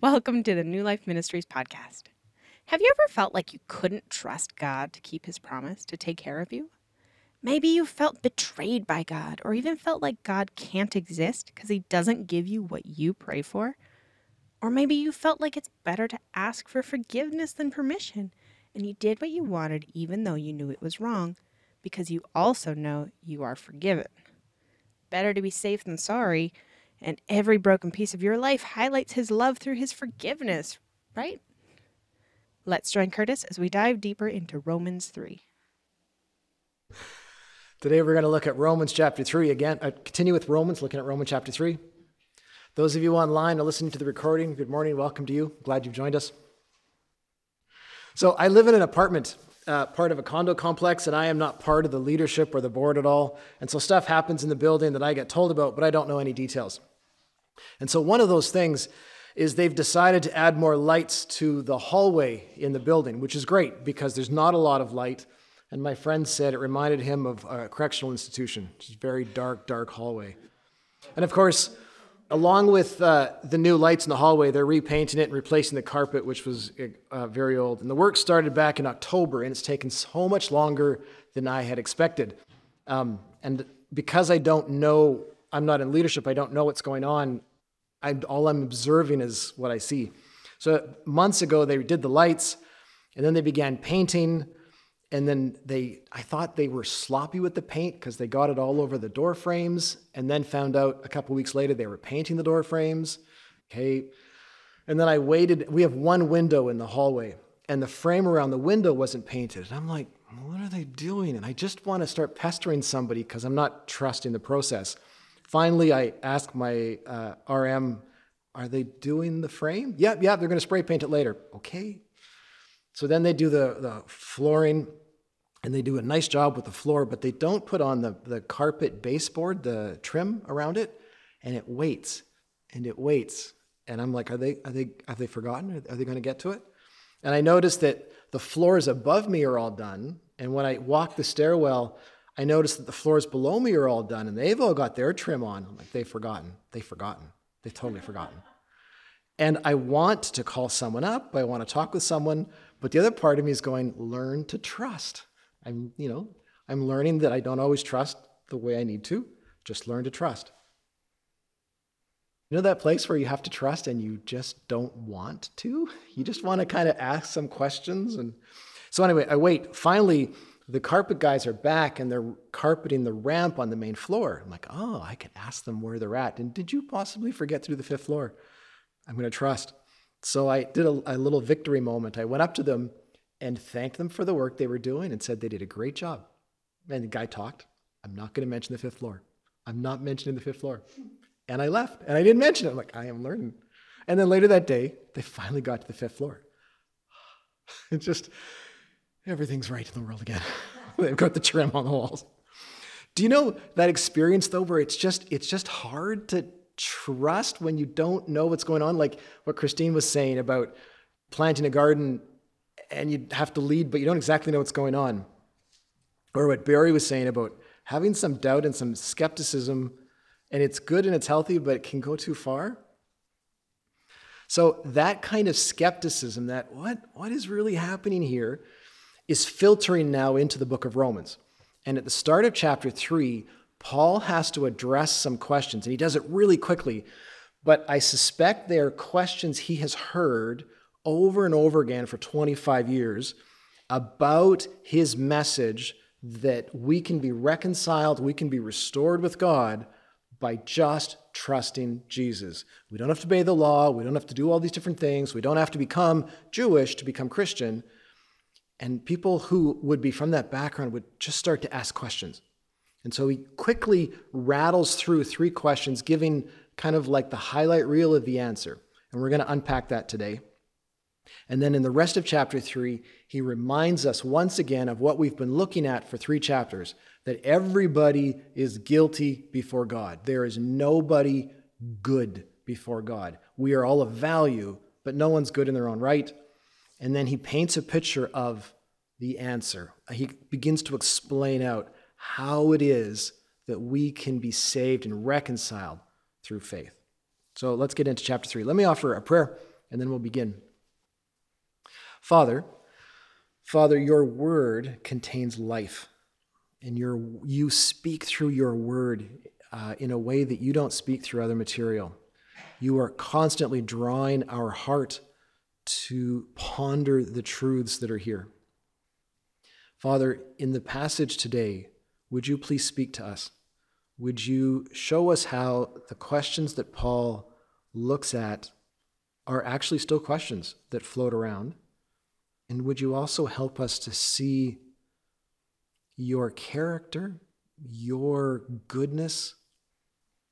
Welcome to the New Life Ministries podcast. Have you ever felt like you couldn't trust God to keep his promise to take care of you? Maybe you felt betrayed by God, or even felt like God can't exist because he doesn't give you what you pray for. Or maybe you felt like it's better to ask for forgiveness than permission, and you did what you wanted even though you knew it was wrong, because you also know you are forgiven. Better to be safe than sorry, and every broken piece of your life highlights his love through his forgiveness, right? Let's join Curtis as we dive deeper into Romans 3. Today we're going to look at Romans chapter 3 again. Uh, continue with Romans, looking at Romans chapter 3. Those of you online are listening to the recording, good morning, welcome to you. Glad you've joined us. So, I live in an apartment, uh, part of a condo complex, and I am not part of the leadership or the board at all. And so, stuff happens in the building that I get told about, but I don't know any details. And so, one of those things is they've decided to add more lights to the hallway in the building, which is great because there's not a lot of light. And my friend said it reminded him of a correctional institution, which is a very dark, dark hallway. And of course, along with uh, the new lights in the hallway, they're repainting it and replacing the carpet, which was uh, very old. And the work started back in October, and it's taken so much longer than I had expected. Um, and because I don't know, I'm not in leadership, I don't know what's going on. I'm, all I'm observing is what I see. So months ago, they did the lights, and then they began painting and then they i thought they were sloppy with the paint because they got it all over the door frames and then found out a couple weeks later they were painting the door frames. Okay. And then i waited we have one window in the hallway and the frame around the window wasn't painted. And i'm like what are they doing? And i just want to start pestering somebody because i'm not trusting the process finally i ask my uh, rm are they doing the frame yep yeah, yep yeah, they're going to spray paint it later okay so then they do the, the flooring and they do a nice job with the floor, but they don't put on the, the carpet baseboard, the trim around it, and it waits and it waits. And I'm like, are they, are they, have they forgotten? Are they going to get to it? And I noticed that the floors above me are all done. And when I walk the stairwell, I noticed that the floors below me are all done and they've all got their trim on. I'm like, they've forgotten. They've forgotten. They've totally forgotten. And I want to call someone up. I want to talk with someone. But the other part of me is going, learn to trust. I'm, you know, I'm learning that I don't always trust the way I need to. Just learn to trust. You know that place where you have to trust and you just don't want to? You just want to kind of ask some questions. And so, anyway, I wait. Finally, the carpet guys are back and they're carpeting the ramp on the main floor. I'm like, oh, I can ask them where they're at. And did you possibly forget through the fifth floor? I'm going to trust. So I did a, a, little victory moment. I went up to them and thanked them for the work they were doing and said they did a great job. And the guy talked. I'm not going to mention the fifth floor. I'm not mentioning the fifth floor. And I left and I didn't mention it. I'm like, I am learning. And then later that day, they finally got to the fifth floor. it just, everything's right in the world again. They've got the trim on the walls. Do you know that experience though, where it's just, it's just hard to trust when you don't know what's going on, like what Christine was saying about planting a garden and you have to lead, but you don't exactly know what's going on. Or what Barry was saying about having some doubt and some skepticism, and it's good and it's healthy, but it can go too far. So that kind of skepticism, that what, what is really happening here, is filtering now into the book of Romans. And at the start of chapter 3, Paul has to address some questions, and he does it really quickly. But I suspect they are questions he has heard over and over again for 25 years about his message that we can be reconciled, we can be restored with God by just trusting Jesus. We don't have to obey the law, we don't have to do all these different things, we don't have to become Jewish to become Christian. And people who would be from that background would just start to ask questions. And so he quickly rattles through three questions, giving kind of like the highlight reel of the answer. And we're going to unpack that today. And then in the rest of chapter three, he reminds us once again of what we've been looking at for three chapters that everybody is guilty before God. There is nobody good before God. We are all of value, but no one's good in their own right. And then he paints a picture of the answer. He begins to explain out how it is that we can be saved and reconciled through faith. So let's get into chapter 3. Let me offer a prayer and then we'll begin. Father, Father, your word contains life, and your, you speak through your word uh, in a way that you don't speak through other material. You are constantly drawing our heart to ponder the truths that are here. Father, in the passage today, would you please speak to us? Would you show us how the questions that Paul looks at are actually still questions that float around? And would you also help us to see your character, your goodness,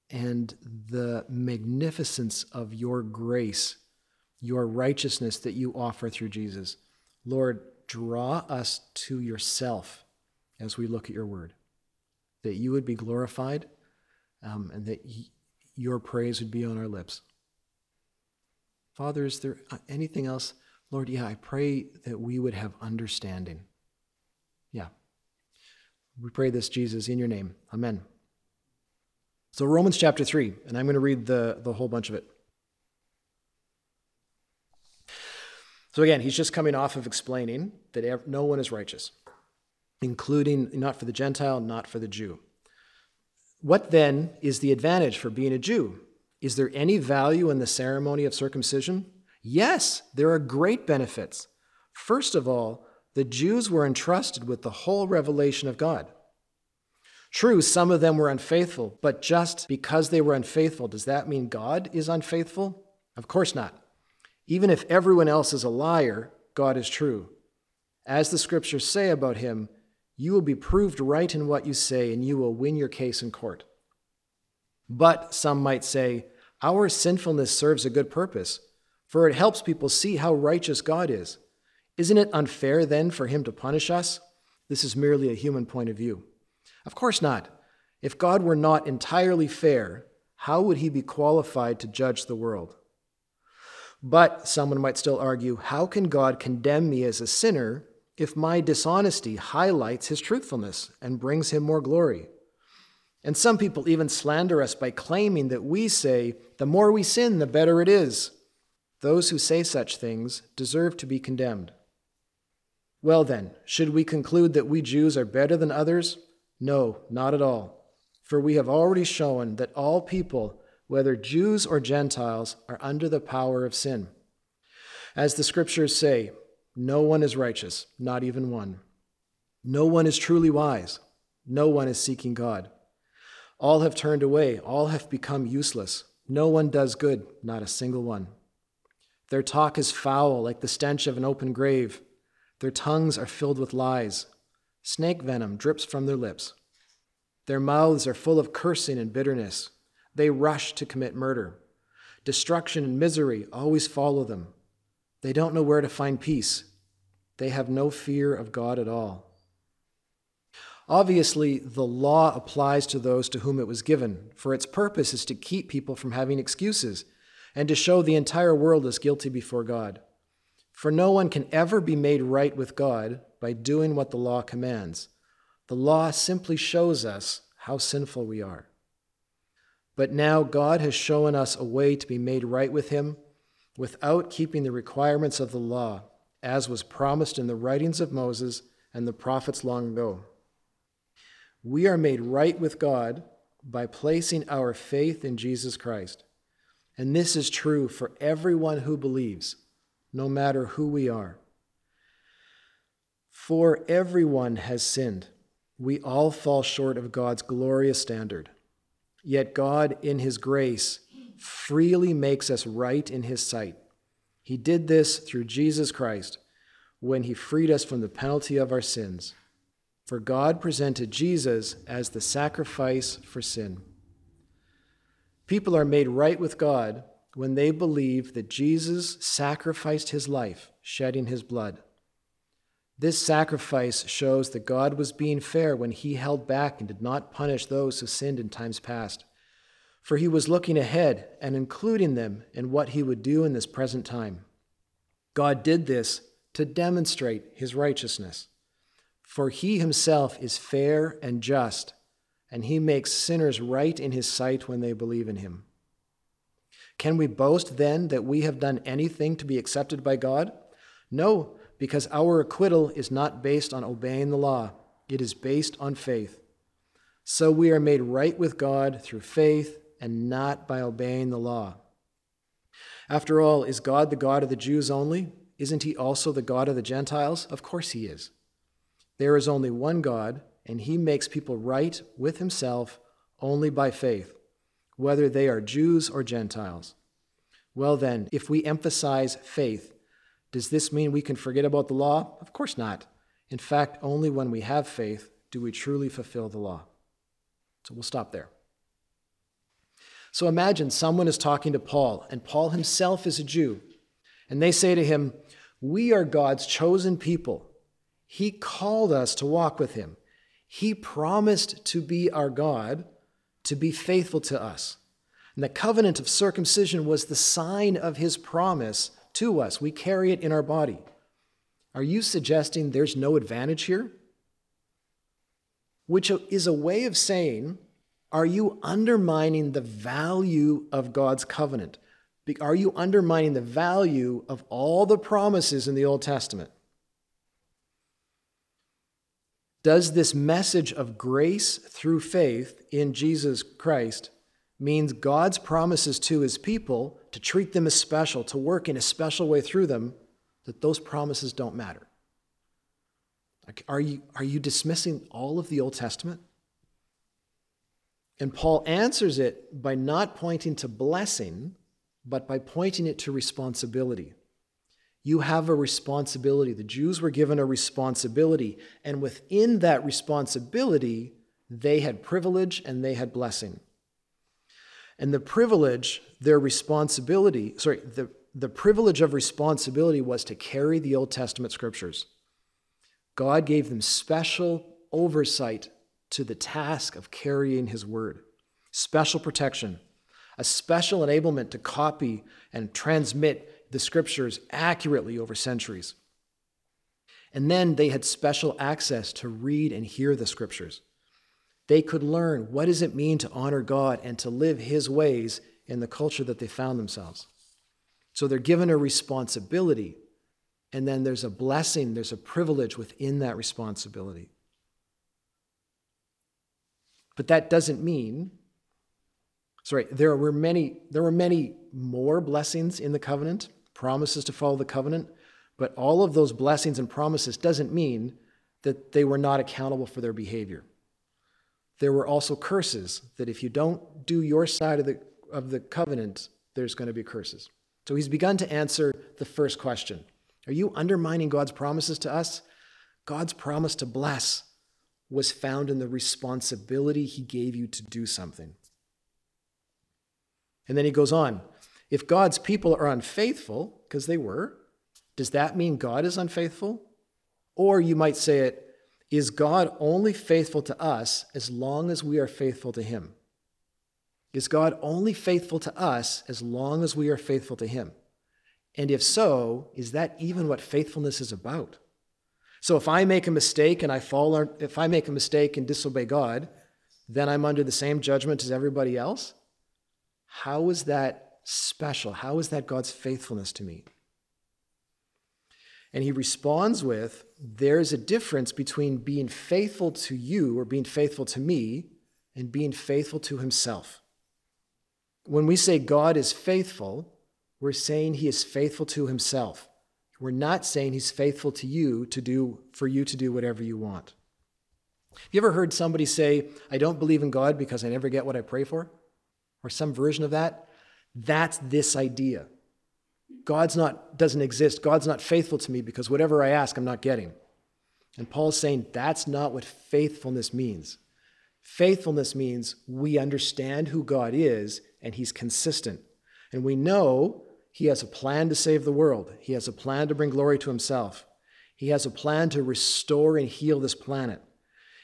and the magnificence of your grace, your righteousness that you offer through Jesus? Lord, draw us to yourself as we look at your word, that you would be glorified um, and that your praise would be on our lips. Father, is there uh, anything else? Lord, yeah, I pray that we would have understanding. Yeah. We pray this, Jesus, in your name. Amen. So, Romans chapter 3, and I'm going to read the, the whole bunch of it. So, again, he's just coming off of explaining that no one is righteous, including not for the Gentile, not for the Jew. What then is the advantage for being a Jew? Is there any value in the ceremony of circumcision? Yes, there are great benefits. First of all, the Jews were entrusted with the whole revelation of God. True, some of them were unfaithful, but just because they were unfaithful, does that mean God is unfaithful? Of course not. Even if everyone else is a liar, God is true. As the scriptures say about him, you will be proved right in what you say, and you will win your case in court. But some might say, Our sinfulness serves a good purpose, for it helps people see how righteous God is. Isn't it unfair then for him to punish us? This is merely a human point of view. Of course not. If God were not entirely fair, how would he be qualified to judge the world? But someone might still argue how can God condemn me as a sinner if my dishonesty highlights his truthfulness and brings him more glory? And some people even slander us by claiming that we say, the more we sin, the better it is. Those who say such things deserve to be condemned. Well, then, should we conclude that we Jews are better than others? No, not at all. For we have already shown that all people whether Jews or Gentiles, are under the power of sin. As the scriptures say, no one is righteous, not even one. No one is truly wise. No one is seeking God. All have turned away. All have become useless. No one does good, not a single one. Their talk is foul, like the stench of an open grave. Their tongues are filled with lies. Snake venom drips from their lips. Their mouths are full of cursing and bitterness. They rush to commit murder. Destruction and misery always follow them. They don't know where to find peace. They have no fear of God at all. Obviously, the law applies to those to whom it was given, for its purpose is to keep people from having excuses and to show the entire world as guilty before God. For no one can ever be made right with God by doing what the law commands. The law simply shows us how sinful we are. But now God has shown us a way to be made right with Him without keeping the requirements of the law, as was promised in the writings of Moses and the prophets long ago. We are made right with God by placing our faith in Jesus Christ. And this is true for everyone who believes, no matter who we are. For everyone has sinned. We all fall short of God's glorious standard. Yet God, in His grace, freely makes us right in His sight. He did this through Jesus Christ when He freed us from the penalty of our sins. For God presented Jesus as the sacrifice for sin. People are made right with God when they believe that Jesus sacrificed his life, shedding his blood. This sacrifice shows that God was being fair when he held back and did not punish those who sinned in times past. For he was looking ahead and including them in what he would do in this present time. God did this to demonstrate his righteousness. For he himself is fair and just, and he makes sinners right in his sight when they believe in him. Can we boast then that we have done anything to be accepted by God? No, because our acquittal is not based on obeying the law, it is based on faith. So we are made right with God through faith and not by obeying the law. After all, is God the God of the Jews only? Isn't he also the God of the Gentiles? Of course he is. There is only one God, and he makes people right with himself only by faith, whether they are Jews or Gentiles. Well, then, if we emphasize faith, does this mean we can forget about the law? Of course not. In fact, only when we have faith do we truly fulfill the law. So we'll stop there. So imagine someone is talking to Paul, and Paul himself is a Jew, and they say to him, We are God's chosen people. He called us to walk with him. He promised to be our God, to be faithful to us. And the covenant of circumcision was the sign of his promise to us. We carry it in our body. Are you suggesting there's no advantage here? Which is a way of saying, are you undermining the value of God's covenant? Are you undermining the value of all the promises in the Old Testament? Does this message of grace through faith in Jesus Christ means God's promises to his people to treat them as special, to work in a special way through them, that those promises don't matter? Are you, are you dismissing all of the Old Testament? And Paul answers it by not pointing to blessing, but by pointing it to responsibility. You have a responsibility. The Jews were given a responsibility, and within that responsibility, they had privilege and they had blessing. And the privilege, their responsibility, sorry, the, the privilege of responsibility was to carry the Old Testament scriptures. God gave them special oversight to the task of carrying his word, special protection, a special enablement to copy and transmit the scriptures accurately over centuries. And then they had special access to read and hear the scriptures. They could learn what does it mean to honor God and to live his ways in the culture that they found themselves. So they're given a responsibility, and then there's a blessing, there's a privilege within that responsibility. But that doesn't mean sorry, there were many there were many more blessings in the covenant, promises to follow the covenant, but all of those blessings and promises doesn't mean that they were not accountable for their behavior. There were also curses that if you don't do your side of the, of the covenant, there's going to be curses. So he's begun to answer the first question Are you undermining God's promises to us? God's promise to bless was found in the responsibility he gave you to do something. And then he goes on if God's people are unfaithful, because they were, does that mean God is unfaithful? Or you might say it, is God only faithful to us as long as we are faithful to him? Is God only faithful to us as long as we are faithful to him? And if so, is that even what faithfulness is about? So if I make a mistake and I fall, if I make a mistake and disobey God, then I'm under the same judgment as everybody else? How is that special? How is that God's faithfulness to me? And he responds with there's a difference between being faithful to you or being faithful to me and being faithful to himself. When we say God is faithful, we're saying he is faithful to himself. We're not saying he's faithful to you to do for you to do whatever you want. Have you ever heard somebody say, I don't believe in God because I never get what I pray for? Or some version of that? That's this idea. God's not doesn't exist. God's not faithful to me because whatever I ask, I'm not getting. And Paul's saying that's not what faithfulness means. Faithfulness means we understand who God is and he's consistent. And we know he has a plan to save the world. He has a plan to bring glory to himself. He has a plan to restore and heal this planet.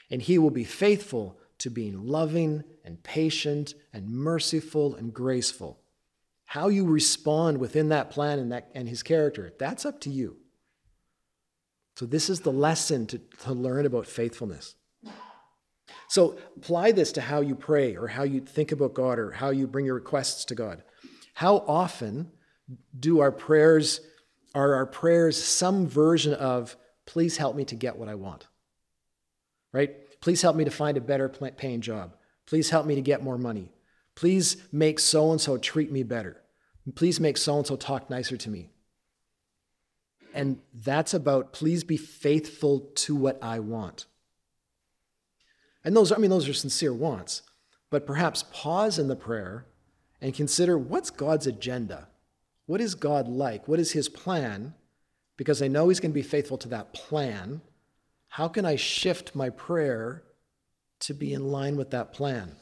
And he will be faithful to being loving and patient and merciful and graceful. How you respond within that plan and, that, and his character, that's up to you. So, this is the lesson to, to learn about faithfulness. So, apply this to how you pray or how you think about God or how you bring your requests to God. How often do our prayers, are our prayers some version of, please help me to get what I want? Right? Please help me to find a better paying job. Please help me to get more money. Please make so and so treat me better. Please make so and so talk nicer to me. And that's about please be faithful to what I want. And those, I mean, those are sincere wants. But perhaps pause in the prayer and consider what's God's agenda? What is God like? What is his plan? Because I know he's going to be faithful to that plan. How can I shift my prayer to be in line with that plan?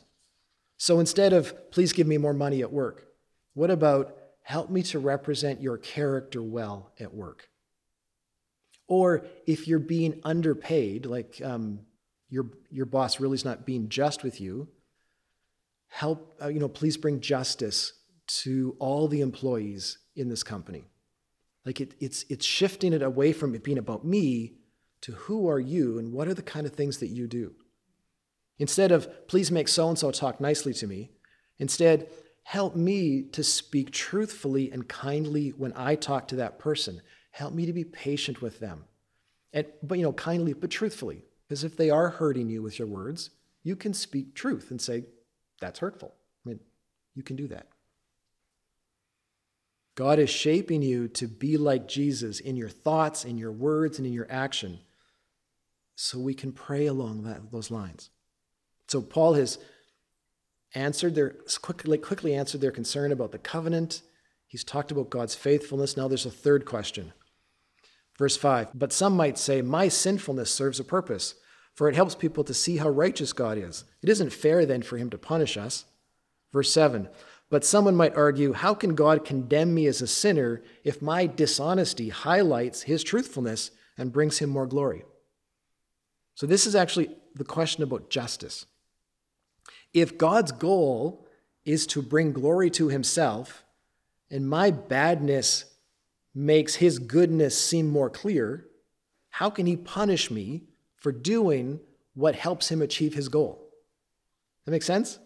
So instead of, please give me more money at work, what about, help me to represent your character well at work? Or if you're being underpaid, like um, your, your boss really is not being just with you, help, uh, you know, please bring justice to all the employees in this company. Like it, it's, it's shifting it away from it being about me to who are you and what are the kind of things that you do. Instead of, please make so and so talk nicely to me, instead, help me to speak truthfully and kindly when I talk to that person. Help me to be patient with them. And, but, you know, kindly, but truthfully. Because if they are hurting you with your words, you can speak truth and say, that's hurtful. I mean, you can do that. God is shaping you to be like Jesus in your thoughts, in your words, and in your action. So we can pray along that, those lines. So Paul has answered their quickly, quickly answered their concern about the covenant. He's talked about God's faithfulness. Now there's a third question. Verse 5 But some might say, My sinfulness serves a purpose for it helps people to see how righteous God is. It isn't fair then for him to punish us. Verse 7 But someone might argue, How can God condemn me as a sinner if my dishonesty highlights his truthfulness and brings him more glory? So, this is actually the question about justice. If God's goal is to bring glory to himself, and my badness makes his goodness seem more clear, how can he punish me for doing what helps him achieve his goal. That makes sense?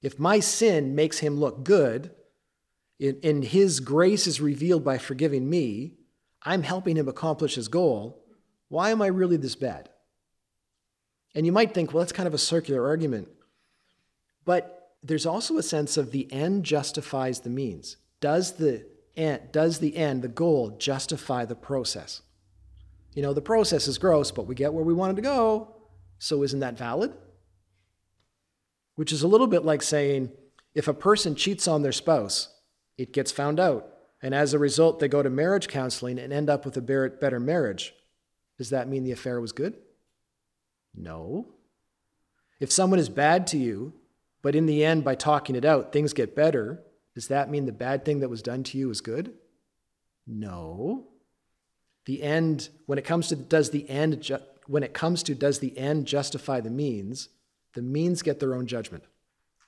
If my sin makes him look good, and his grace is revealed by forgiving me, I'm helping him accomplish his goal, why am I really this bad? And you might think, well, that's kind of a circular argument. But there's also a sense of the end justifies the means. Does the end, does the end, the goal, justify the process? you know, the process is gross, but we get where we wanted to go. So isn't that valid? Which is a little bit like saying if a person cheats on their spouse, it gets found out. And as a result, they go to marriage counseling and end up with a better marriage. Does that mean the affair was good? No. If someone is bad to you, but in the end, by talking it out, things get better, does that mean the bad thing that was done to you is good? No. The end, when it comes to does the end, ju- when it comes to does the end justify the means, the means get their own judgment.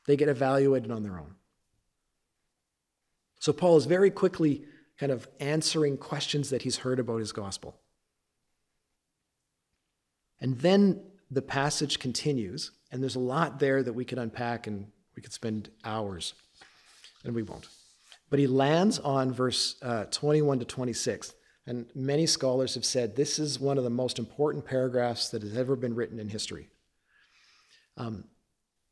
They get evaluated on their own. So Paul is very quickly kind of answering questions that he's heard about his gospel. And then the passage continues, and there's a lot there that we could unpack and we could spend hours, and we won't. But he lands on verse uh, 21 to 26. And many scholars have said this is one of the most important paragraphs that has ever been written in history. Um,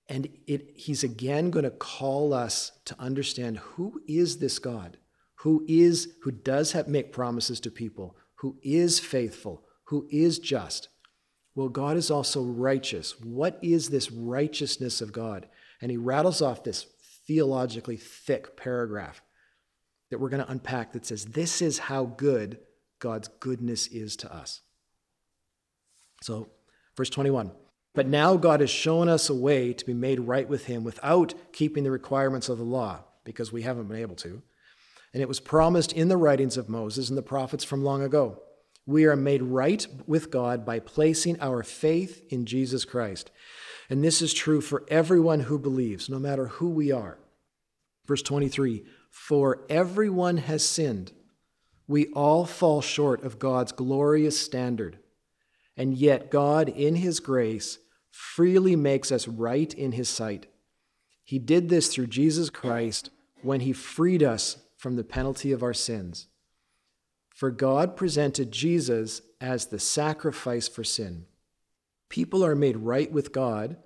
and it, he's again going to call us to understand who is this God, who is, who does have, make promises to people, who is faithful, who is just. Well, God is also righteous. What is this righteousness of God? And he rattles off this theologically thick paragraph that we're going to unpack that says this is how good God's goodness is to us. So, verse 21 But now God has shown us a way to be made right with Him without keeping the requirements of the law, because we haven't been able to. And it was promised in the writings of Moses and the prophets from long ago. We are made right with God by placing our faith in Jesus Christ. And this is true for everyone who believes, no matter who we are. Verse 23 For everyone has sinned. We all fall short of God's glorious standard. And yet, God, in His grace, freely makes us right in His sight. He did this through Jesus Christ when he freed us from the penalty of our sins. For God presented Jesus as the sacrifice for sin. People are made right with God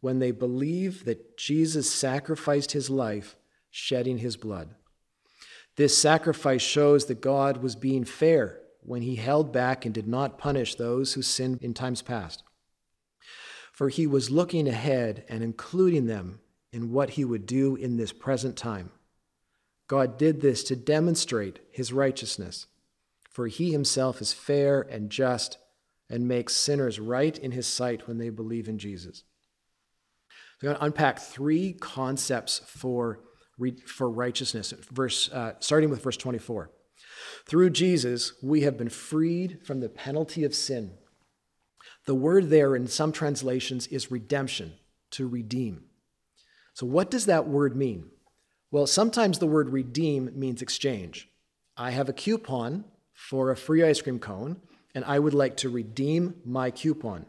when they believe that Jesus sacrificed his life, shedding his blood. This sacrifice shows that God was being fair when he held back and did not punish those who sinned in times past. For he was looking ahead and including them in what he would do in this present time. God did this to demonstrate his righteousness, for he himself is fair and just and makes sinners right in his sight when they believe in Jesus. I'm going to unpack three concepts for, for righteousness, verse, uh, starting with verse 24. Through Jesus, we have been freed from the penalty of sin. The word there in some translations is redemption, to redeem. So, what does that word mean? Well, sometimes the word redeem means exchange. I have a coupon for a free ice cream cone, and I would like to redeem my coupon.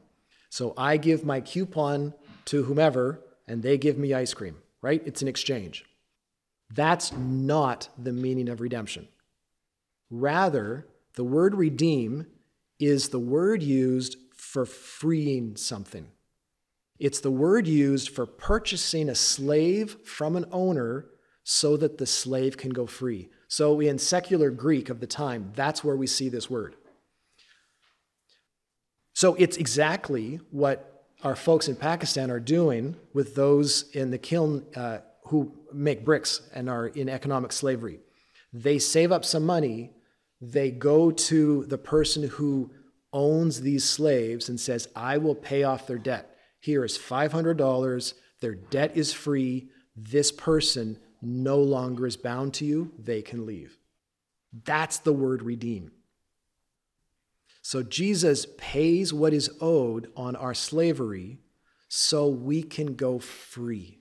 So I give my coupon to whomever, and they give me ice cream, right? It's an exchange. That's not the meaning of redemption. Rather, the word redeem is the word used for freeing something. It's the word used for purchasing a slave from an owner so that the slave can go free. So, in secular Greek of the time, that's where we see this word. So, it's exactly what our folks in Pakistan are doing with those in the kiln uh, who make bricks and are in economic slavery. They save up some money, they go to the person who owns these slaves and says, I will pay off their debt. Here is $500, their debt is free. This person no longer is bound to you, they can leave. That's the word redeem. So Jesus pays what is owed on our slavery so we can go free.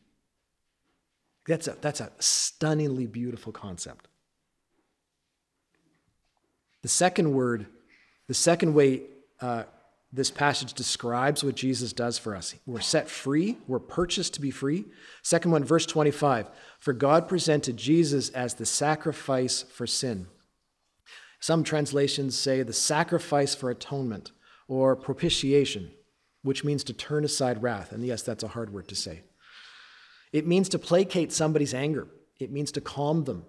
That's a, that's a stunningly beautiful concept. The second word, the second way uh, this passage describes what Jesus does for us. We're set free, we're purchased to be free. Second one, verse 25 For God presented Jesus as the sacrifice for sin. Some translations say the sacrifice for atonement or propitiation, which means to turn aside wrath. And yes, that's a hard word to say. It means to placate somebody's anger, it means to calm them.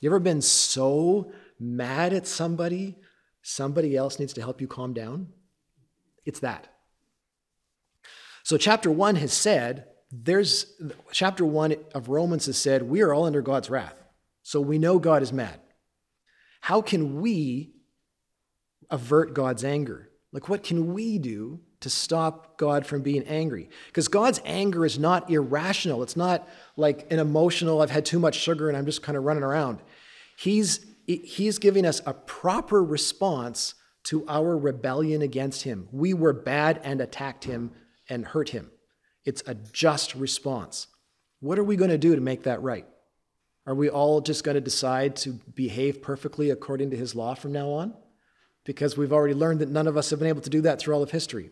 You ever been so mad at somebody, somebody else needs to help you calm down? It's that. So, chapter one has said, there's chapter one of Romans has said, we are all under God's wrath. So we know God is mad. How can we avert God's anger? Like, what can we do to stop God from being angry? Because God's anger is not irrational. It's not like an emotional, I've had too much sugar and I'm just kind of running around. He's, he's giving us a proper response to our rebellion against him. We were bad and attacked him and hurt him. It's a just response. What are we going to do to make that right? Are we all just going to decide to behave perfectly according to his law from now on? Because we've already learned that none of us have been able to do that through all of history.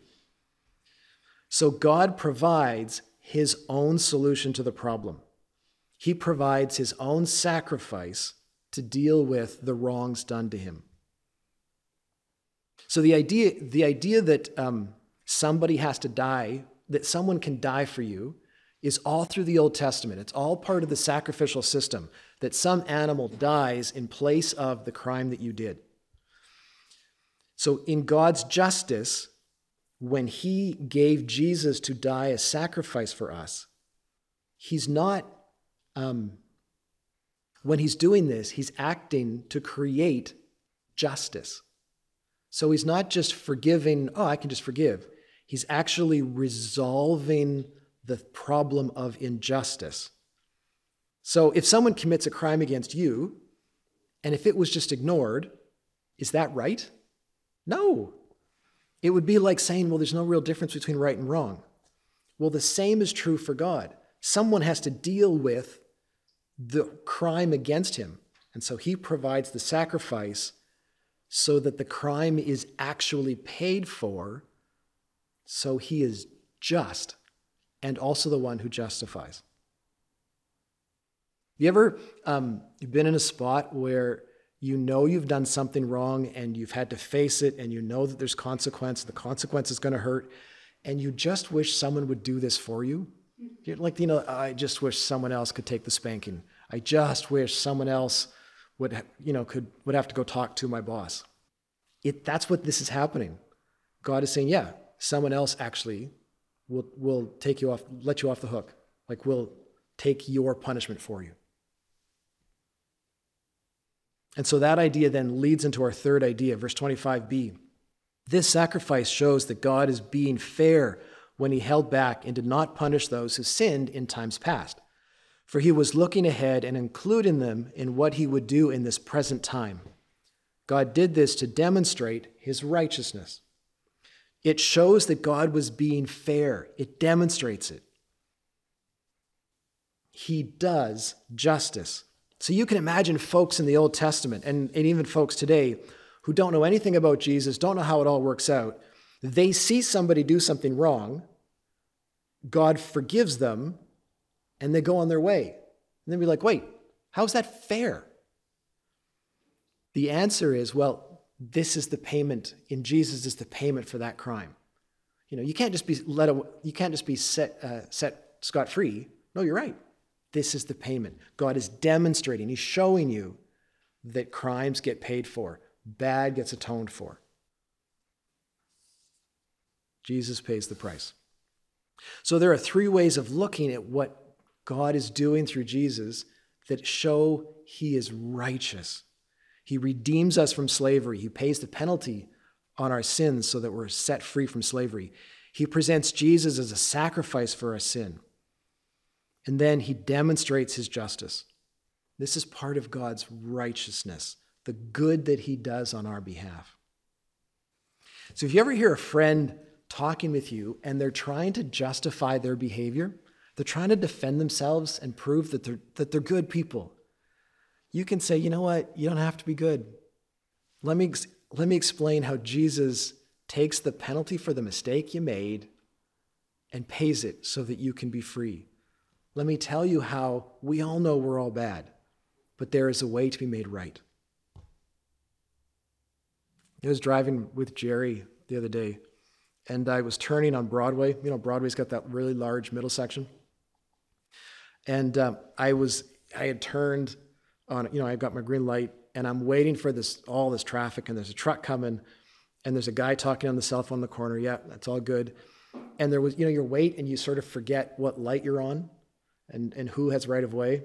So God provides his own solution to the problem. He provides his own sacrifice to deal with the wrongs done to him. So the idea, the idea that um, somebody has to die, that someone can die for you, is all through the Old Testament. It's all part of the sacrificial system that some animal dies in place of the crime that you did. So, in God's justice, when He gave Jesus to die as sacrifice for us, He's not, um, when He's doing this, He's acting to create justice. So he's not just forgiving, oh, I can just forgive. He's actually resolving the problem of injustice. So if someone commits a crime against you, and if it was just ignored, is that right? No. It would be like saying, well, there's no real difference between right and wrong. Well, the same is true for God. Someone has to deal with the crime against him. And so he provides the sacrifice so that the crime is actually paid for, so he is just and also the one who justifies. You ever um, you've been in a spot where you know you've done something wrong and you've had to face it and you know that there's consequence, the consequence is going to hurt, and you just wish someone would do this for you? You're like, you know, I just wish someone else could take the spanking. I just wish someone else would, you know, could would have to go talk to my boss. It, that's what this is happening. God is saying, yeah, someone else actually will, will take you off, let you off the hook. Like, will take your punishment for you. And so that idea then leads into our third idea, verse 25b. This sacrifice shows that God is being fair when he held back and did not punish those who sinned in times past. For he was looking ahead and including them in what he would do in this present time. God did this to demonstrate his righteousness. It shows that God was being fair, it demonstrates it. He does justice. So you can imagine folks in the Old Testament and, and even folks today who don't know anything about Jesus, don't know how it all works out. They see somebody do something wrong, God forgives them, and they go on their way. And then be like, wait, how's that fair? The answer is, well, this is the payment in Jesus is the payment for that crime. You know, you can't just be let a, you can't just be set uh, set scot free. No, you're right. This is the payment. God is demonstrating, He's showing you that crimes get paid for, bad gets atoned for. Jesus pays the price. So there are three ways of looking at what God is doing through Jesus that show He is righteous. He redeems us from slavery, He pays the penalty on our sins so that we're set free from slavery. He presents Jesus as a sacrifice for our sin. And then he demonstrates his justice. This is part of God's righteousness, the good that he does on our behalf. So if you ever hear a friend talking with you and they're trying to justify their behavior, they're trying to defend themselves and prove that they're, that they're good people, you can say, you know what? You don't have to be good. Let me, let me explain how Jesus takes the penalty for the mistake you made and pays it so that you can be free. Let me tell you how we all know we're all bad, but there is a way to be made right. I was driving with Jerry the other day, and I was turning on Broadway. You know, Broadway's got that really large middle section. And um, I was, I had turned on, you know, I got my green light, and I'm waiting for this all this traffic, and there's a truck coming, and there's a guy talking on the cell phone in the corner. Yeah, that's all good. And there was, you know, you wait and you sort of forget what light you're on and, and who has right of way.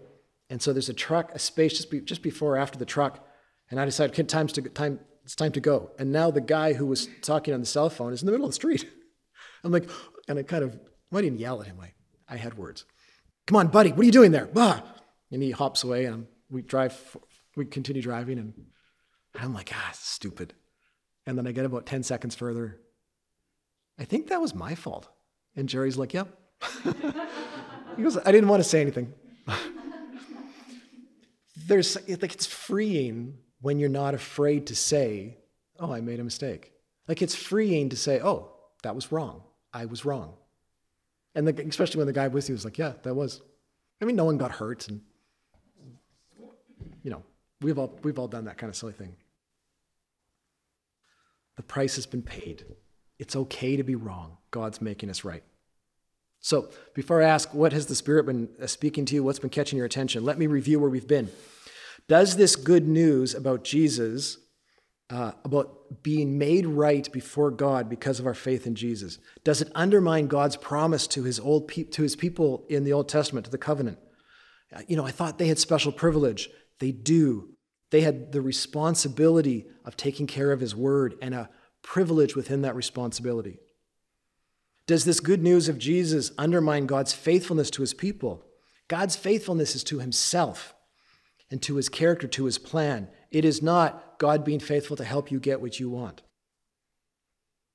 And so there's a truck, a space just, be, just before or after the truck. And I decided, okay, time's to, time, it's time to go. And now the guy who was talking on the cell phone is in the middle of the street. I'm like, and I kind of, I didn't yell at him. I, I had words. Come on, buddy, what are you doing there? Bah! And he hops away, and we drive, we continue driving, and I'm like, ah, stupid. And then I get about 10 seconds further. I think that was my fault. And Jerry's like, yep. He goes, I didn't want to say anything. There's like it's freeing when you're not afraid to say, Oh, I made a mistake. Like it's freeing to say, Oh, that was wrong. I was wrong. And the, especially when the guy with you was like, Yeah, that was. I mean, no one got hurt, and you know, we've all we've all done that kind of silly thing. The price has been paid. It's okay to be wrong. God's making us right. So, before I ask, what has the Spirit been uh, speaking to you? What's been catching your attention? Let me review where we've been. Does this good news about Jesus, uh, about being made right before God because of our faith in Jesus, does it undermine God's promise to his old pe- to his people in the Old Testament, to the covenant? Uh, you know, I thought they had special privilege. They do. They had the responsibility of taking care of his word and a privilege within that responsibility. Does this good news of Jesus undermine God's faithfulness to his people? God's faithfulness is to himself and to his character, to his plan. It is not God being faithful to help you get what you want.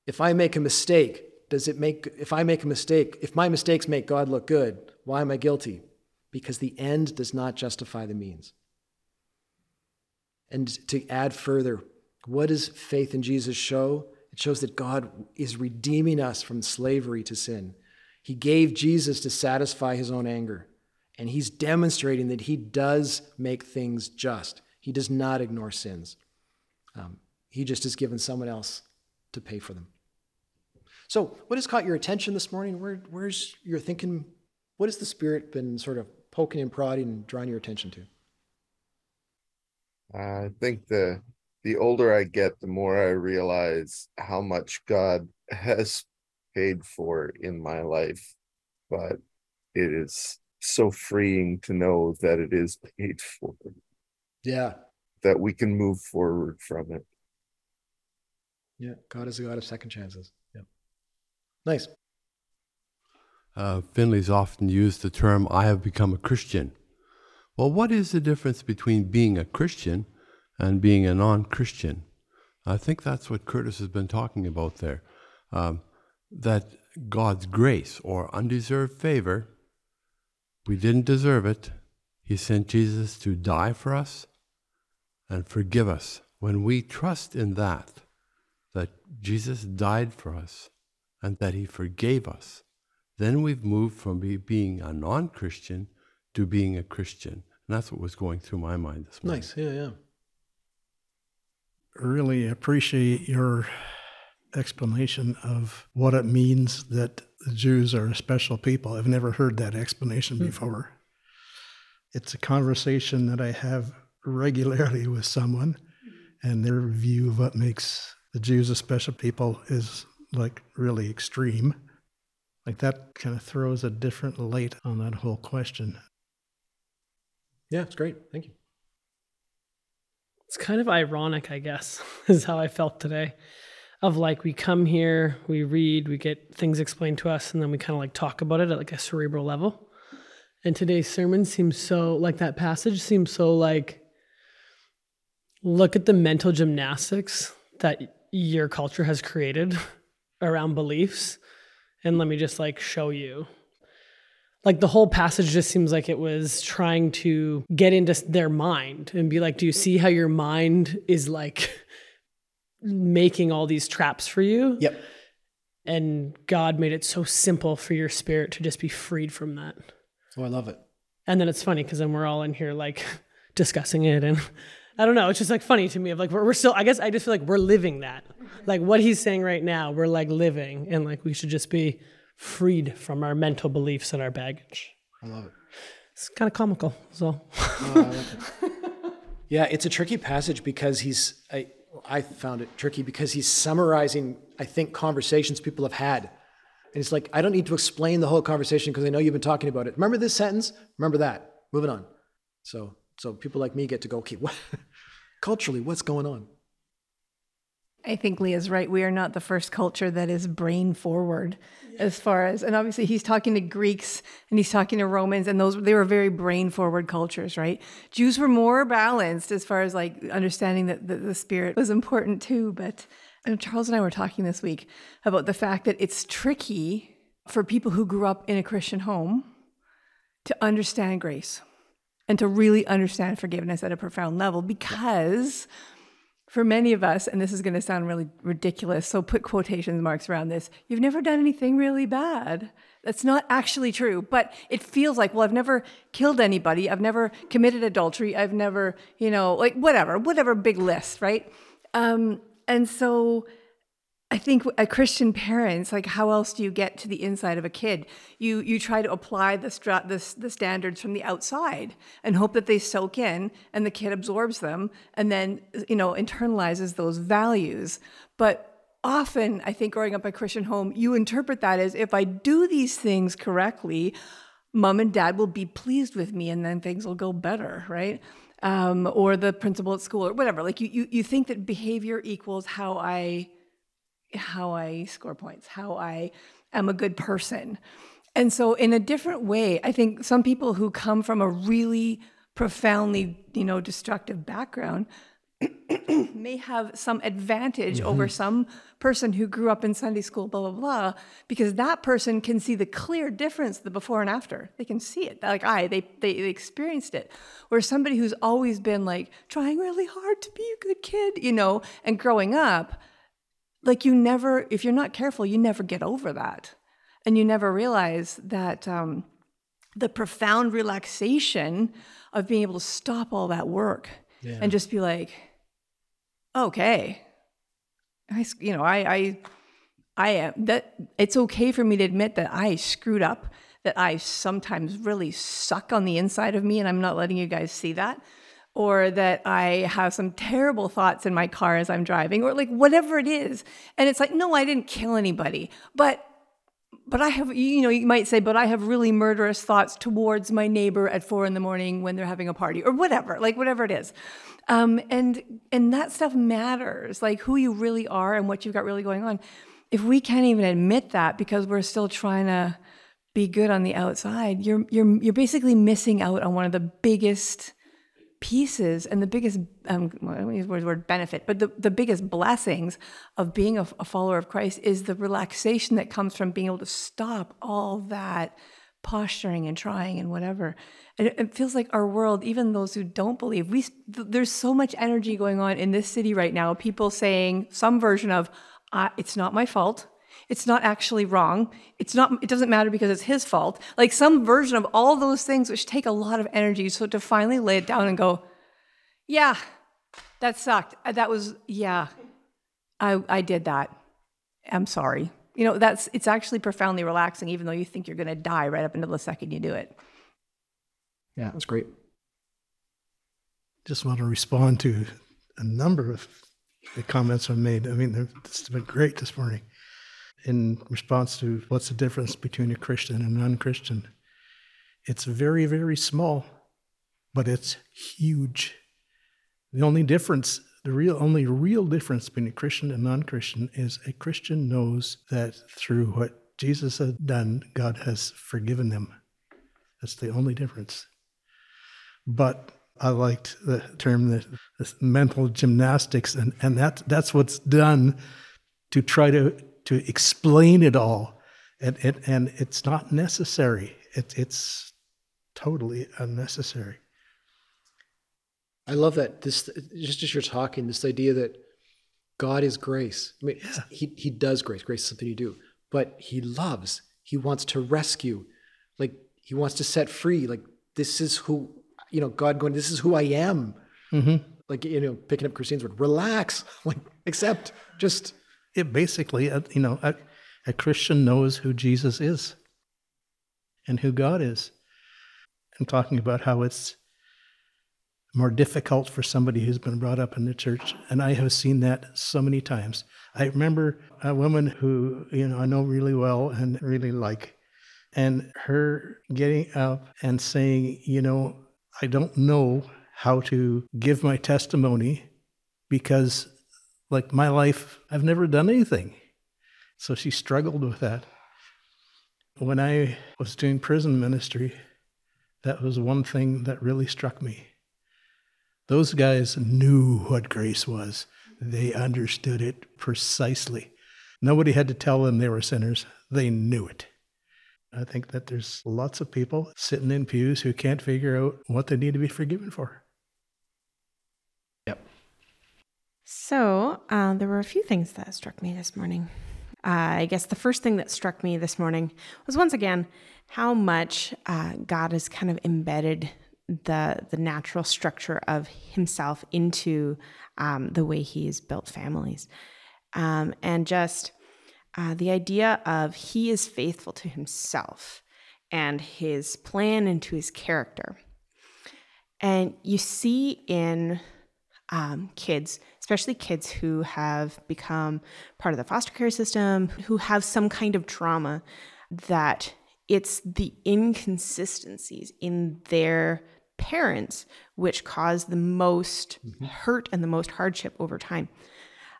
If I make a mistake, does it make, if I make a mistake, if my mistakes make God look good, why am I guilty? Because the end does not justify the means. And to add further, what does faith in Jesus show? It shows that God is redeeming us from slavery to sin. He gave Jesus to satisfy his own anger. And he's demonstrating that he does make things just. He does not ignore sins. Um, he just has given someone else to pay for them. So, what has caught your attention this morning? Where, where's your thinking? What has the Spirit been sort of poking and prodding and drawing your attention to? I think the the older I get, the more I realize how much God has paid for in my life. But it is so freeing to know that it is paid for. Yeah. That we can move forward from it. Yeah. God is a God of second chances. Yeah. Nice. Uh, Finley's often used the term, I have become a Christian. Well, what is the difference between being a Christian and being a non Christian? I think that's what Curtis has been talking about there. Um, that God's grace or undeserved favor, we didn't deserve it. He sent Jesus to die for us and forgive us. When we trust in that, that Jesus died for us and that he forgave us, then we've moved from be, being a non Christian to being a Christian. And that's what was going through my mind this morning. Nice. Yeah, yeah. Really appreciate your explanation of what it means that the Jews are a special people. I've never heard that explanation mm-hmm. before. It's a conversation that I have regularly with someone, and their view of what makes the Jews a special people is like really extreme. Like that kind of throws a different light on that whole question. Yeah, it's great. Thank you. It's kind of ironic, I guess, is how I felt today. Of like, we come here, we read, we get things explained to us, and then we kind of like talk about it at like a cerebral level. And today's sermon seems so, like that passage seems so like, look at the mental gymnastics that your culture has created around beliefs and let me just like show you. Like the whole passage just seems like it was trying to get into their mind and be like do you see how your mind is like making all these traps for you? Yep. And god made it so simple for your spirit to just be freed from that. Oh i love it. And then it's funny because then we're all in here like discussing it and I don't know. It's just like funny to me of like we're, we're still. I guess I just feel like we're living that. Like what he's saying right now, we're like living, and like we should just be freed from our mental beliefs and our baggage. I love it. It's kind of comical. So. Uh, yeah, it's a tricky passage because he's. I I found it tricky because he's summarizing. I think conversations people have had. And it's like, I don't need to explain the whole conversation because I know you've been talking about it. Remember this sentence? Remember that. Moving on. So so people like me get to go, okay, what, culturally, what's going on? I think Leah's right. We are not the first culture that is brain forward as far as, and obviously he's talking to Greeks and he's talking to Romans, and those they were very brain forward cultures, right? Jews were more balanced as far as like understanding that the, the spirit was important too. But and Charles and I were talking this week about the fact that it's tricky for people who grew up in a Christian home to understand grace and to really understand forgiveness at a profound level because for many of us, and this is going to sound really ridiculous, so put quotation marks around this, you've never done anything really bad. That's not actually true, but it feels like, well, I've never killed anybody. I've never committed adultery. I've never, you know, like whatever, whatever big list, right? Um, and so I think a Christian parents, like how else do you get to the inside of a kid? You you try to apply the, stra- the, the standards from the outside and hope that they soak in and the kid absorbs them and then you know internalizes those values. But often, I think growing up in a Christian home, you interpret that as if I do these things correctly, mom and dad will be pleased with me and then things will go better, right? Um, or the principal at school or whatever. Like you, you you think that behavior equals how I how I score points, how I am a good person. And so in a different way, I think some people who come from a really profoundly, you know, destructive background may have some advantage mm-hmm. over some person who grew up in Sunday school, blah, blah, blah, because that person can see the clear difference, the before and after. They can see it. Like I, they, they, they experienced it. Where somebody who's always been like trying really hard to be a good kid, you know, and growing up, like you never if you're not careful you never get over that. And you never realize that um, the profound relaxation of being able to stop all that work and just be like, okay, i you know, I, I, I am that it's okay for me to admit that I screwed up, that I sometimes really suck on the inside of me, and I'm not letting you guys see that, or that I have some terrible thoughts in my car as I'm driving, or like whatever it is. And it's like, no, I didn't kill anybody, but but I have, you know, you might say, but I have really murderous thoughts towards my neighbor at four in the morning when they're having a party or whatever, like whatever it is. Um, and, and that stuff matters, like who you really are and what you've got really going on. If we can't even admit that because we're still trying to be good on the outside, you're, you're, you're basically missing out on one of the biggest pieces and the biggest um, I don't use the word benefit, but the, the biggest blessings of being a, a follower of Christ is the relaxation that comes from being able to stop all that posturing and trying and whatever. And it, it feels like our world, even those who don't believe, we th- there's so much energy going on in this city right now. People saying some version of, uh, "It's not my fault." It's not actually wrong. It's not. It doesn't matter because it's his fault. Like some version of all those things, which take a lot of energy. So to finally lay it down and go, yeah, that sucked. Uh, That was yeah. I I did that. I'm sorry. You know, that's it's actually profoundly relaxing, even though you think you're gonna die right up until the second you do it. Yeah, that's great. Just want to respond to a number of the comments I've made. I mean, they've- it's been great this morning. In response to what's the difference between a Christian and a non-Christian, it's very, very small, but it's huge. The only difference, the real only real difference between a Christian and non-Christian is a Christian knows that through what Jesus has done, God has forgiven them. That's the only difference. But I liked the term the, this mental gymnastics, and, and that that's what's done to try to to explain it all, and and, and it's not necessary. It, it's totally unnecessary. I love that. This just as you're talking, this idea that God is grace. I mean, he he does grace. Grace is something you do, but he loves. He wants to rescue. Like he wants to set free. Like this is who you know. God going. This is who I am. Mm-hmm. Like you know, picking up Christine's word. Relax. Like accept. Just It basically, uh, you know, a, a Christian knows who Jesus is and who God is. I'm talking about how it's more difficult for somebody who's been brought up in the church. And I have seen that so many times. I remember a woman who, you know, I know really well and really like, and her getting up and saying, you know, I don't know how to give my testimony because, like, my life, I've never done anything. So she struggled with that. When I was doing prison ministry, that was one thing that really struck me. Those guys knew what grace was. They understood it precisely. Nobody had to tell them they were sinners. They knew it. I think that there's lots of people sitting in pews who can't figure out what they need to be forgiven for. yep. So uh, there were a few things that struck me this morning. Uh, I guess the first thing that struck me this morning was once again how much uh, God has kind of embedded the the natural structure of Himself into um, the way He has built families, um, and just uh, the idea of He is faithful to Himself and His plan and to His character. And you see in um, kids, especially kids who have become part of the foster care system, who have some kind of trauma, that it's the inconsistencies in their parents which cause the most hurt and the most hardship over time.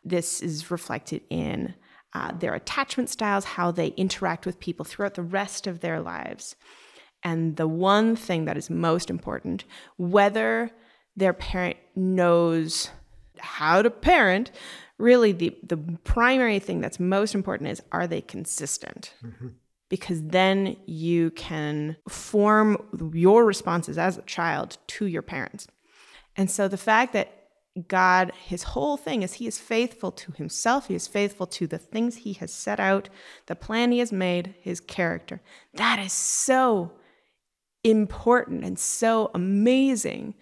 This is reflected in uh, their attachment styles, how they interact with people throughout the rest of their lives. And the one thing that is most important, whether their parent knows how to parent, really the, the primary thing that's most important is are they consistent? Mm-hmm. Because then you can form your responses as a child to your parents. And so the fact that God, his whole thing is he is faithful to himself, he is faithful to the things he has set out, the plan he has made, his character. That is so important and so amazing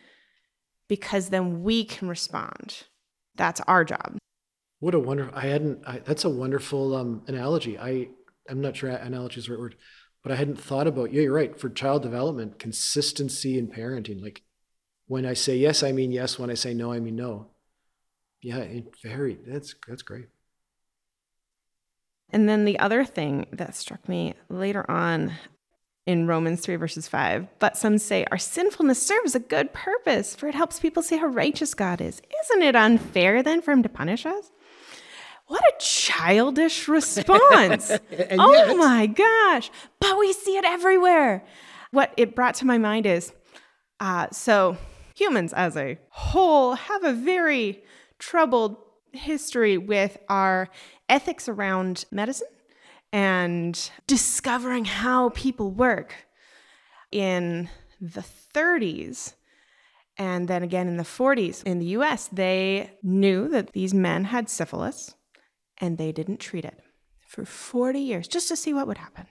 because then we can respond. That's our job. What a wonderful! I hadn't. I, that's a wonderful um, analogy. I I'm not sure analogy is the right word, but I hadn't thought about. Yeah, you're right. For child development, consistency in parenting. Like when I say yes, I mean yes. When I say no, I mean no. Yeah, it very. That's that's great. And then the other thing that struck me later on in Romans 3, verses 5, but some say our sinfulness serves a good purpose, for it helps people see how righteous God is. Isn't it unfair then for him to punish us? What a childish response. oh yet. my gosh. But we see it everywhere. What it brought to my mind is uh, so humans as a whole have a very troubled history with our ethics around medicine and discovering how people work. In the 30s, and then again in the 40s in the US, they knew that these men had syphilis and they didn't treat it for 40 years just to see what would happen.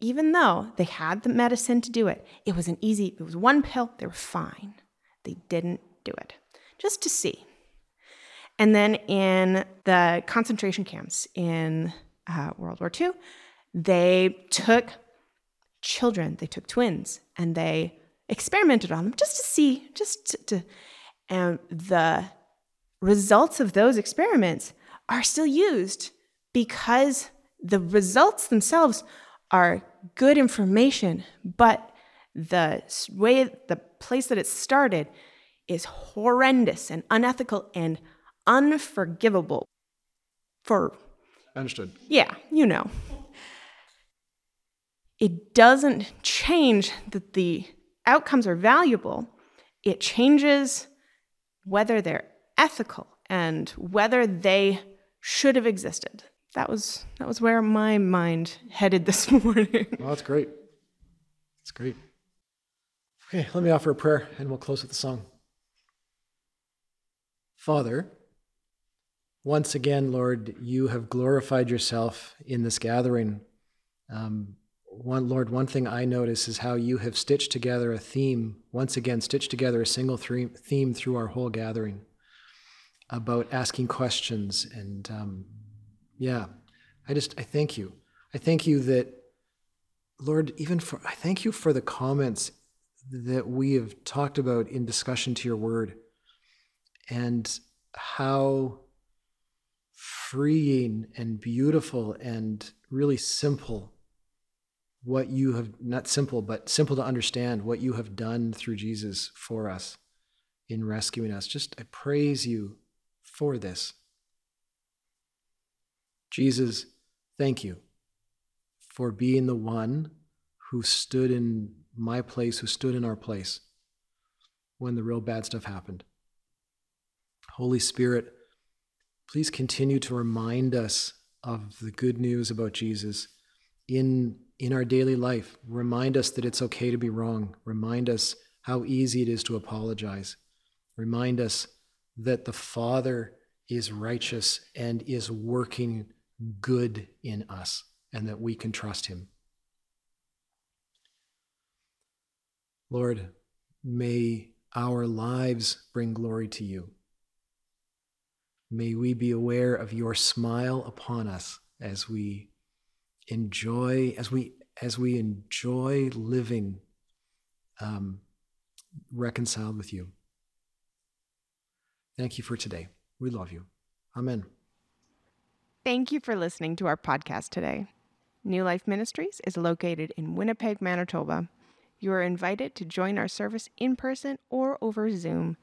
Even though they had the medicine to do it, it was an easy, it was one pill, they were fine. They didn't do it just to see. And then in the concentration camps in uh, World War II, they took children, they took twins, and they experimented on them just to see, just to, to and the results of those experiments are still used because the results themselves are good information, but the way, the place that it started is horrendous and unethical and unforgivable for. Understood. Yeah, you know. It doesn't change that the outcomes are valuable, it changes whether they're ethical and whether they should have existed. That was that was where my mind headed this morning. well, that's great. That's great. Okay, let me offer a prayer and we'll close with the song. Father, once again, Lord, you have glorified yourself in this gathering. Um, one, Lord, one thing I notice is how you have stitched together a theme, once again, stitched together a single theme through our whole gathering about asking questions. And um, yeah, I just, I thank you. I thank you that, Lord, even for, I thank you for the comments that we have talked about in discussion to your word and how freeing and beautiful and really simple. What you have not simple but simple to understand what you have done through Jesus for us in rescuing us. Just I praise you for this. Jesus thank you for being the one who stood in my place who stood in our place when the real bad stuff happened. Holy Spirit please continue to remind us of the good news about Jesus in, in our daily life. Remind us that it's okay to be wrong. Remind us how easy it is to apologize. Remind us that the Father is righteous and is working good in us and that we can trust Him. Lord, may our lives bring glory to you. May we be aware of your smile upon us as we enjoy, as we as we enjoy living um, reconciled with you. Thank you for today. We love you. Amen. Thank you for listening to our podcast today. New Life Ministries is located in Winnipeg, Manitoba. You are invited to join our service in person or over Zoom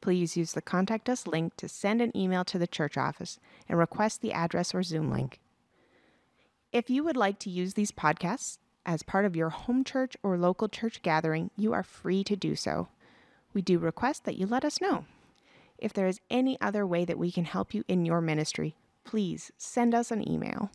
please use the Contact Us link to send an email to the church office and request the address or Zoom link. If you would like to use these podcasts as part of your home church or local church gathering, you are free to do so. We do request that you let us know. If there is any other way that we can help you in your ministry, please send us an email.